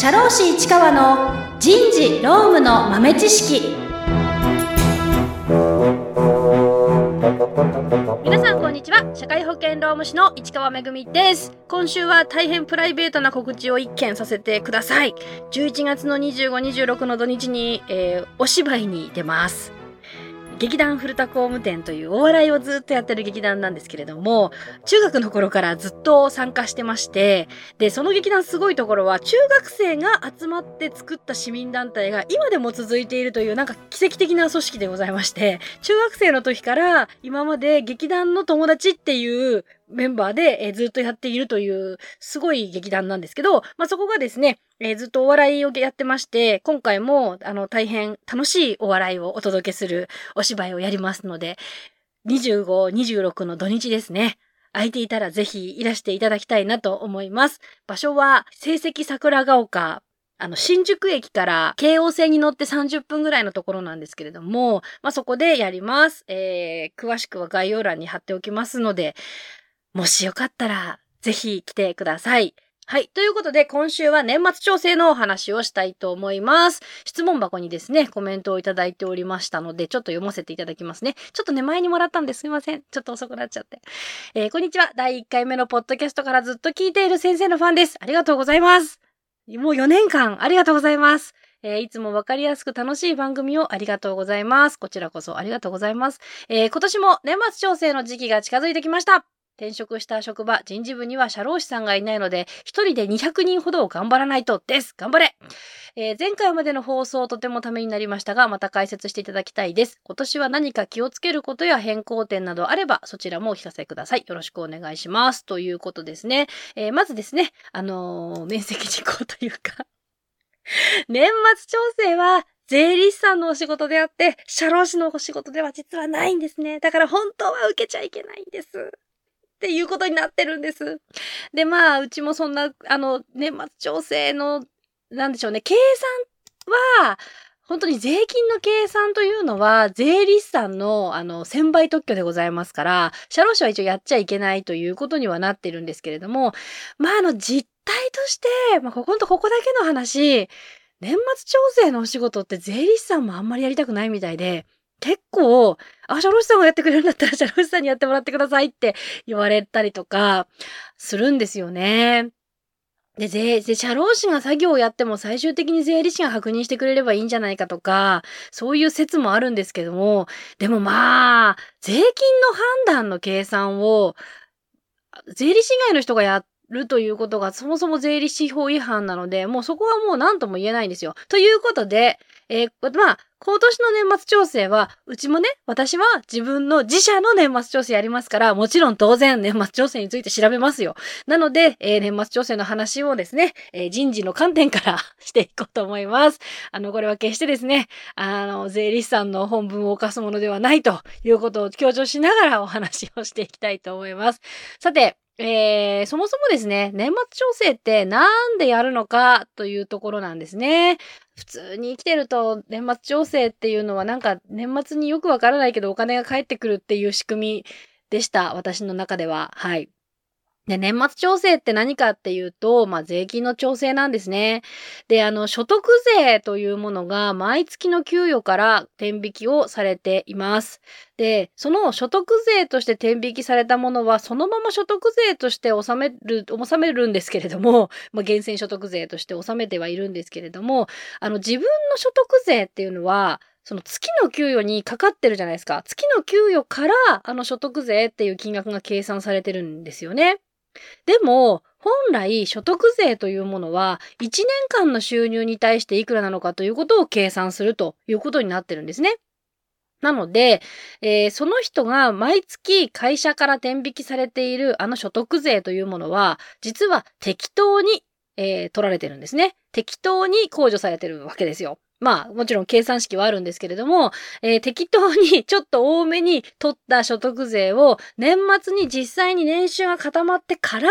社労士市川の人事労務の豆知識。皆さんこんにちは。社会保険労務士の市川めぐみです。今週は大変プライベートな告知を一件させてください。11月の2526の土日に、えー、お芝居に出ます。劇団古田工務店というお笑いをずっとやってる劇団なんですけれども、中学の頃からずっと参加してまして、で、その劇団すごいところは、中学生が集まって作った市民団体が今でも続いているというなんか奇跡的な組織でございまして、中学生の時から今まで劇団の友達っていうメンバーで、えー、ずっとやっているという、すごい劇団なんですけど、まあ、そこがですね、えー、ずっとお笑いをやってまして、今回も、あの、大変楽しいお笑いをお届けするお芝居をやりますので、25、26の土日ですね。空いていたらぜひいらしていただきたいなと思います。場所は、成績桜ヶ丘あの、新宿駅から京王線に乗って30分ぐらいのところなんですけれども、まあ、そこでやります。えー、詳しくは概要欄に貼っておきますので、もしよかったら、ぜひ来てください。はい。ということで、今週は年末調整のお話をしたいと思います。質問箱にですね、コメントをいただいておりましたので、ちょっと読ませていただきますね。ちょっとね、前にもらったんですいません。ちょっと遅くなっちゃって。えー、こんにちは。第1回目のポッドキャストからずっと聞いている先生のファンです。ありがとうございます。もう4年間、ありがとうございます。えー、いつもわかりやすく楽しい番組をありがとうございます。こちらこそありがとうございます。えー、今年も年末調整の時期が近づいてきました。転職した職場、人事部には社労士さんがいないので、一人で200人ほどを頑張らないとです。頑張れ、えー、前回までの放送とてもためになりましたが、また解説していただきたいです。今年は何か気をつけることや変更点などあれば、そちらもお聞かせください。よろしくお願いします。ということですね。えー、まずですね、あのー、面積事項というか 年末調整は税理士さんのお仕事であって、社労士のお仕事では実はないんですね。だから本当は受けちゃいけないんです。っていうことになってるんです。で、まあ、うちもそんな、あの、年末調整の、なんでしょうね、計算は、本当に税金の計算というのは、税理士さんの、あの、専売特許でございますから、社労士は一応やっちゃいけないということにはなってるんですけれども、まあ、あの、実態として、まあ、ここんとここだけの話、年末調整のお仕事って税理士さんもあんまりやりたくないみたいで、結構、あ、社労士さんがやってくれるんだったら社労士さんにやってもらってくださいって言われたりとかするんですよね。で、税、で、社労士が作業をやっても最終的に税理士が確認してくれればいいんじゃないかとか、そういう説もあるんですけども、でもまあ、税金の判断の計算を、税理士以外の人がやってるということがそもそも税理士法違反なので、もうそこはもう何とも言えないんですよ。ということで、えー、まあ、今年の年末調整は、うちもね、私は自分の自社の年末調整やりますから、もちろん当然年末調整について調べますよ。なので、えー、年末調整の話をですね、えー、人事の観点からしていこうと思います。あの、これは決してですね、あの、税理士さんの本文を犯すものではないということを強調しながらお話をしていきたいと思います。さて、えー、そもそもですね、年末調整ってなんでやるのかというところなんですね。普通に生きてると年末調整っていうのはなんか年末によくわからないけどお金が返ってくるっていう仕組みでした。私の中では。はい。で、年末調整って何かっていうと、まあ、税金の調整なんですね。で、あの、所得税というものが毎月の給与から転引きをされています。で、その所得税として転引きされたものは、そのまま所得税として納める、納めるんですけれども、まあ、源泉所得税として納めてはいるんですけれども、あの、自分の所得税っていうのは、その月の給与にかかってるじゃないですか。月の給与から、あの所得税っていう金額が計算されてるんですよね。でも、本来所得税というものは1年間の収入に対していくらなのかということを計算するということになってるんですね。なので、えー、その人が毎月会社から転引きされているあの所得税というものは、実は適当に、えー、取られてるんですね。適当に控除されてるわけですよ。まあ、もちろん計算式はあるんですけれども、えー、適当にちょっと多めに取った所得税を年末に実際に年収が固まってから、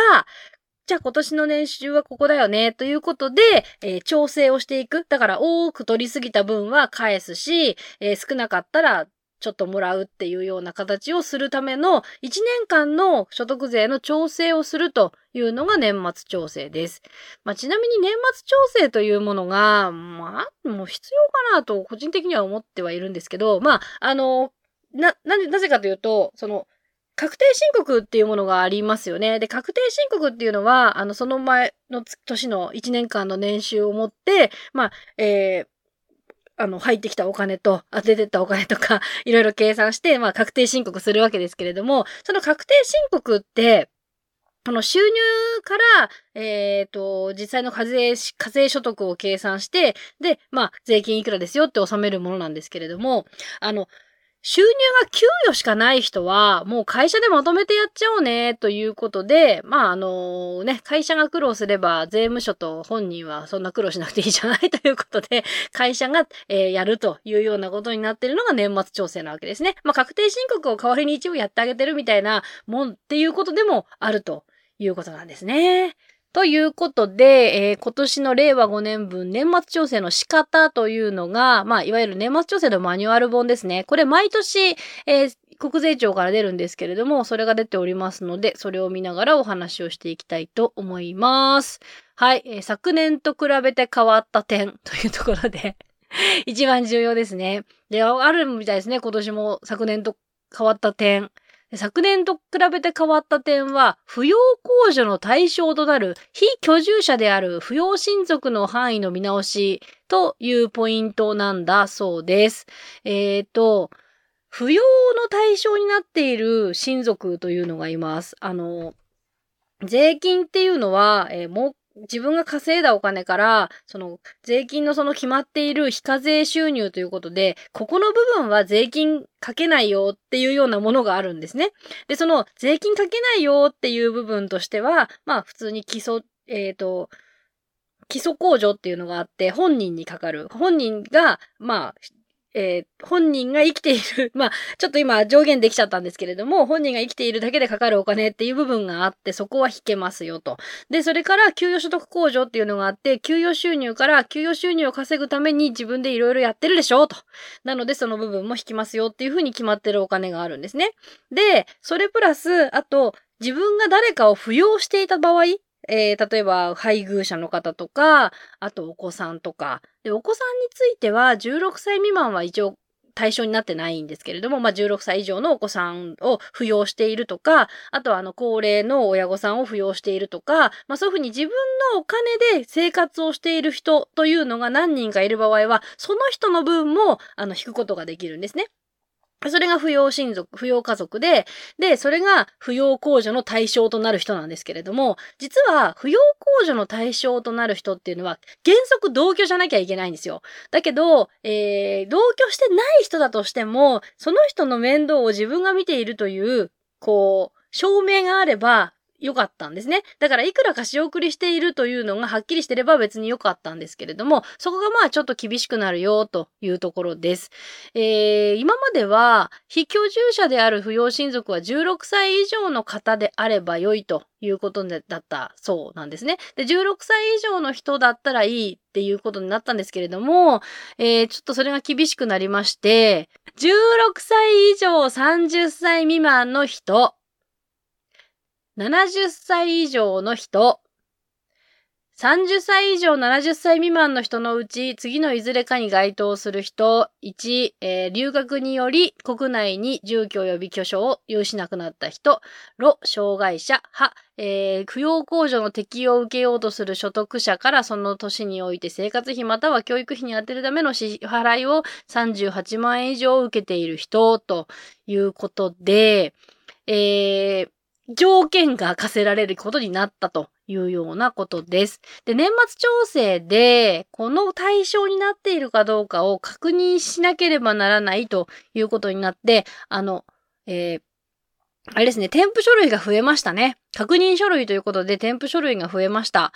じゃあ今年の年収はここだよね、ということで、えー、調整をしていく。だから多く取りすぎた分は返すし、えー、少なかったらちょっともらうっていうような形をするための1年間の所得税の調整をするというのが年末調整です。まあ、ちなみに年末調整というものが、まあ、もう必要かなと個人的には思ってはいるんですけど、まあ、あの、な、な、なぜかというと、その、確定申告っていうものがありますよね。で、確定申告っていうのは、あの、その前の年の1年間の年収を持って、まあ、えー、あの、入ってきたお金と、当ててったお金とか、いろいろ計算して、まあ、確定申告するわけですけれども、その確定申告って、この収入から、えっ、ー、と、実際の課税、課税所得を計算して、で、まあ、税金いくらですよって納めるものなんですけれども、あの、収入が給与しかない人は、もう会社でまとめてやっちゃおうね、ということで、まあ、あのね、会社が苦労すれば、税務署と本人はそんな苦労しなくていいじゃないということで、会社が、えー、やるというようなことになっているのが年末調整なわけですね。まあ、確定申告を代わりに一部やってあげてるみたいなもんっていうことでもあるということなんですね。ということで、えー、今年の令和5年分年末調整の仕方というのが、まあ、いわゆる年末調整のマニュアル本ですね。これ毎年、えー、国税庁から出るんですけれども、それが出ておりますので、それを見ながらお話をしていきたいと思います。はい、えー、昨年と比べて変わった点というところで 一番重要ですね。で、あるみたいですね、今年も昨年と変わった点。昨年と比べて変わった点は、扶養控除の対象となる非居住者である扶養親族の範囲の見直しというポイントなんだそうです。えっ、ー、と、扶養の対象になっている親族というのがいます。あの、税金っていうのは、えー、も自分が稼いだお金から、その税金のその決まっている非課税収入ということで、ここの部分は税金かけないよっていうようなものがあるんですね。で、その税金かけないよっていう部分としては、まあ普通に基礎、えっ、ー、と、基礎控除っていうのがあって、本人にかかる。本人が、まあ、えー、本人が生きている、まあ、ちょっと今上限できちゃったんですけれども、本人が生きているだけでかかるお金っていう部分があって、そこは引けますよと。で、それから給与所得控除っていうのがあって、給与収入から給与収入を稼ぐために自分でいろいろやってるでしょと。なので、その部分も引きますよっていうふうに決まってるお金があるんですね。で、それプラス、あと、自分が誰かを扶養していた場合、えー、例えば配偶者の方とか、あとお子さんとか。で、お子さんについては16歳未満は一応対象になってないんですけれども、まあ、16歳以上のお子さんを扶養しているとか、あとはあの高齢の親御さんを扶養しているとか、まあ、そういうふうに自分のお金で生活をしている人というのが何人かいる場合は、その人の分もあの引くことができるんですね。それが扶養親族、扶養家族で、で、それが扶養控除の対象となる人なんですけれども、実は扶養控除の対象となる人っていうのは、原則同居じゃなきゃいけないんですよ。だけど、えー、同居してない人だとしても、その人の面倒を自分が見ているという、こう、証明があれば、良かったんですね。だからいくらか仕送りしているというのがはっきりしてれば別に良かったんですけれども、そこがまあちょっと厳しくなるよというところです。えー、今までは非居住者である扶養親族は16歳以上の方であれば良いということだったそうなんですね。で、16歳以上の人だったらいいっていうことになったんですけれども、えー、ちょっとそれが厳しくなりまして、16歳以上30歳未満の人、70歳以上の人、30歳以上70歳未満の人のうち、次のいずれかに該当する人、1、えー、留学により国内に住居及び居所を有しなくなった人、ロ、障害者、は、えー、扶養控除の適用を受けようとする所得者からその年において生活費または教育費に充てるための支払いを38万円以上受けている人ということで、えー、条件が課せられることになったというようなことです。で、年末調整で、この対象になっているかどうかを確認しなければならないということになって、あの、えー、あれですね、添付書類が増えましたね。確認書類ということで添付書類が増えました。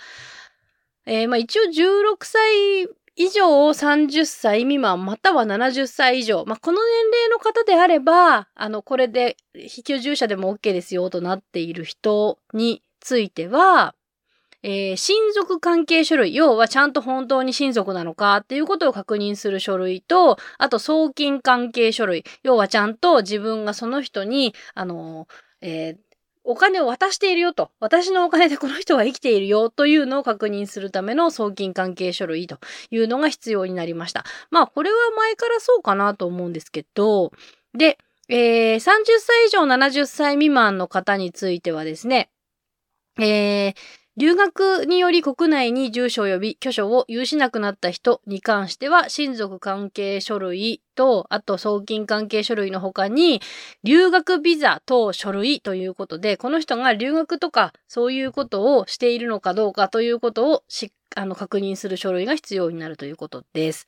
えー、まあ一応16歳以上30歳未満または70歳以上、まあ、この年齢の方であれば、あの、これで非居住者でも OK ですよとなっている人については、えー、親族関係書類、要はちゃんと本当に親族なのかっていうことを確認する書類と、あと送金関係書類、要はちゃんと自分がその人に、あのえー、お金を渡しているよと、私のお金でこの人は生きているよというのを確認するための送金関係書類というのが必要になりました。まあ、これは前からそうかなと思うんですけど、で、えー、30歳以上70歳未満の方についてはですね、えー、留学により国内に住所及び居所を有しなくなった人に関しては、親族関係書類と、あと送金関係書類の他に、留学ビザ等書類ということで、この人が留学とかそういうことをしているのかどうかということをしあの、確認する書類が必要になるということです。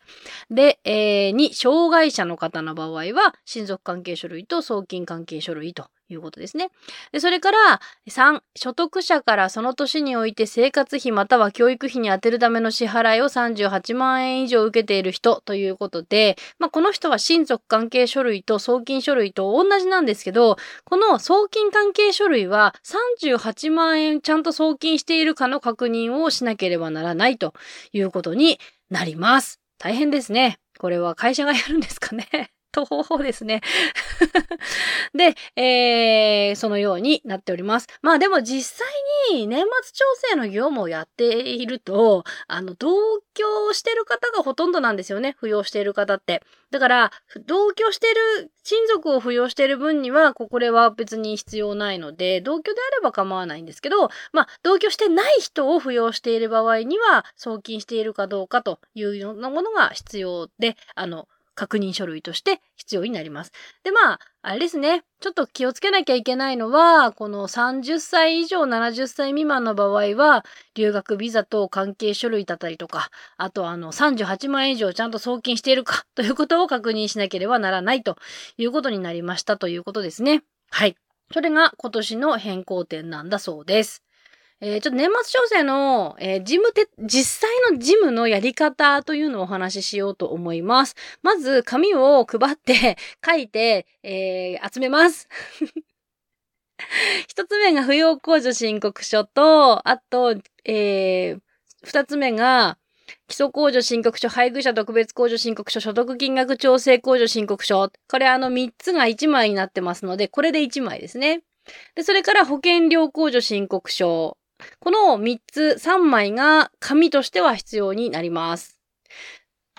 で、えー、2、障害者の方の場合は、親族関係書類と送金関係書類ということですね。でそれから、3、所得者からその年において生活費または教育費に充てるための支払いを38万円以上受けている人ということで、まあ、この人は親族関係書類と送金書類と同じなんですけど、この送金関係書類は38万円ちゃんと送金しているかの確認をしなければならないということになります。大変ですね。これは会社がやるんですかね。と方法ですね。で、えー、そのようになっております。まあでも実際に年末調整の業務をやっていると、あの、同居してる方がほとんどなんですよね。扶養している方って。だから、同居してる、親族を扶養している分には、これは別に必要ないので、同居であれば構わないんですけど、まあ、同居してない人を扶養している場合には、送金しているかどうかというようなものが必要で、あの、確認書類として必要になります。で、まあ、あれですね。ちょっと気をつけなきゃいけないのは、この30歳以上70歳未満の場合は、留学ビザと関係書類だったりとか、あとあの38万円以上ちゃんと送金しているかということを確認しなければならないということになりましたということですね。はい。それが今年の変更点なんだそうです。えー、ちょっと年末調整の、えー、事務て、実際の事務のやり方というのをお話ししようと思います。まず、紙を配って 書いて、えー、集めます。一つ目が扶養控除申告書と、あと、えー、二つ目が、基礎控除申告書、配偶者特別控除申告書、所得金額調整控除申告書。これあの三つが一枚になってますので、これで一枚ですね。で、それから保険料控除申告書。この3つ、3枚が紙としては必要になります。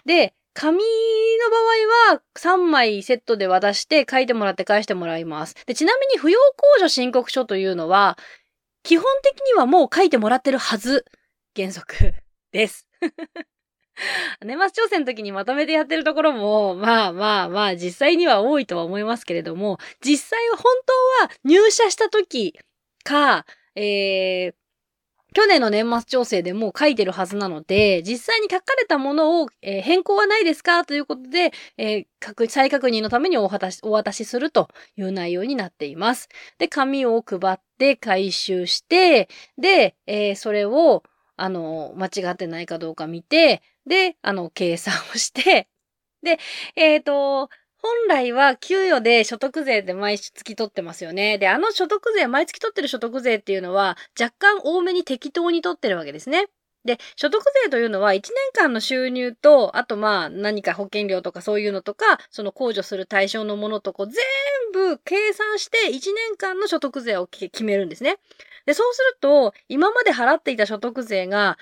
で、紙の場合は3枚セットで渡して書いてもらって返してもらいます。で、ちなみに扶養控除申告書というのは、基本的にはもう書いてもらってるはず。原則 です。年末調整の時にまとめてやってるところも、まあまあまあ、実際には多いとは思いますけれども、実際は本当は入社した時か、えー、去年の年末調整でもう書いてるはずなので、実際に書かれたものを、えー、変更はないですかということで、えー、再確認のためにお渡し、お渡しするという内容になっています。で、紙を配って回収して、で、えー、それを、あの、間違ってないかどうか見て、で、あの、計算をして、で、えっ、ー、と、本来は給与で所得税で毎月取ってますよね。で、あの所得税、毎月取ってる所得税っていうのは若干多めに適当に取ってるわけですね。で、所得税というのは1年間の収入と、あとまあ何か保険料とかそういうのとか、その控除する対象のものとこう全部計算して1年間の所得税を決めるんですね。で、そうすると、今まで払っていた所得税が、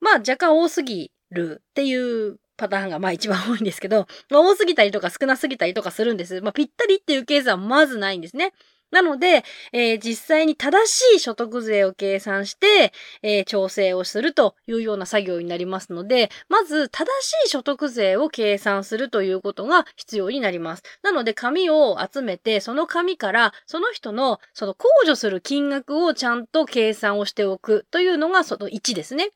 まあ若干多すぎるっていうパターンがまあ一番多いんですけど、まあ、多すぎたりとか少なすぎたりとかするんです。まあ、ぴったりっていうケースはまずないんですね。なので、えー、実際に正しい所得税を計算して、えー、調整をするというような作業になりますので、まず正しい所得税を計算するということが必要になります。なので、紙を集めて、その紙からその人のその控除する金額をちゃんと計算をしておくというのがその1ですね。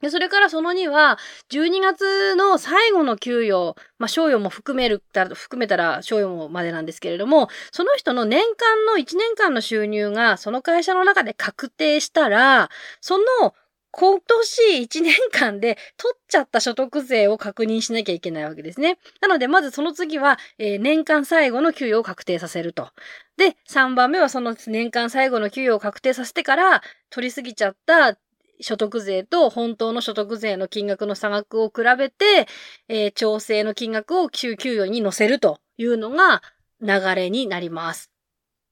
で、それからその2は、12月の最後の給与、まあ、賞与も含める、含めたら賞与までなんですけれども、その人の年間の1年間の収入が、その会社の中で確定したら、その今年1年間で取っちゃった所得税を確認しなきゃいけないわけですね。なので、まずその次は、えー、年間最後の給与を確定させると。で、3番目はその年間最後の給与を確定させてから、取りすぎちゃった所得税と本当の所得税の金額の差額を比べて、えー、調整の金額を給給与に乗せるというのが流れになります。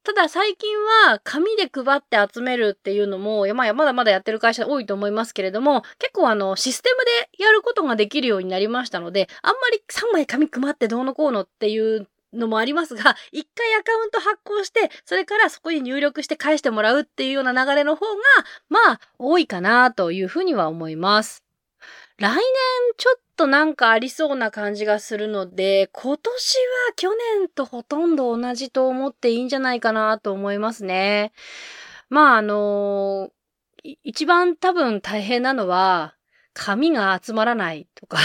ただ最近は紙で配って集めるっていうのも、まあ、まだまだやってる会社多いと思いますけれども、結構あの、システムでやることができるようになりましたので、あんまり3枚紙配ってどうのこうのっていうのもありますが、一回アカウント発行して、それからそこに入力して返してもらうっていうような流れの方が、まあ、多いかなというふうには思います。来年ちょっとなんかありそうな感じがするので、今年は去年とほとんど同じと思っていいんじゃないかなと思いますね。まああの、一番多分大変なのは、紙が集まらないとか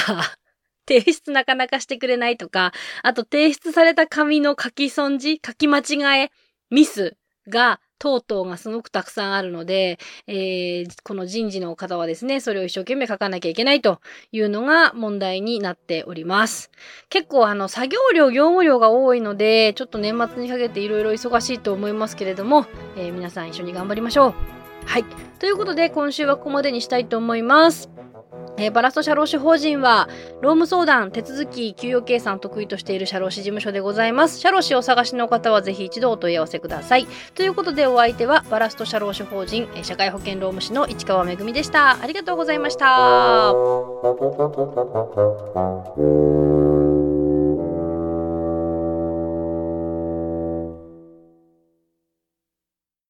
提出なかなかしてくれないとか、あと提出された紙の書き損じ、書き間違え、ミスが等々がすごくたくさんあるので、えー、この人事の方はですね、それを一生懸命書かなきゃいけないというのが問題になっております。結構あの、作業量、業務量が多いので、ちょっと年末にかけていろいろ忙しいと思いますけれども、えー、皆さん一緒に頑張りましょう。はい。ということで、今週はここまでにしたいと思います。えー、バラスト社労士法人は、労務相談、手続き、給与計算得意としている社労士事務所でございます。社労士を探しの方はぜひ一度お問い合わせください。ということでお相手は、バラスト社労士法人、社会保険労務士の市川めぐみでした。ありがとうございました。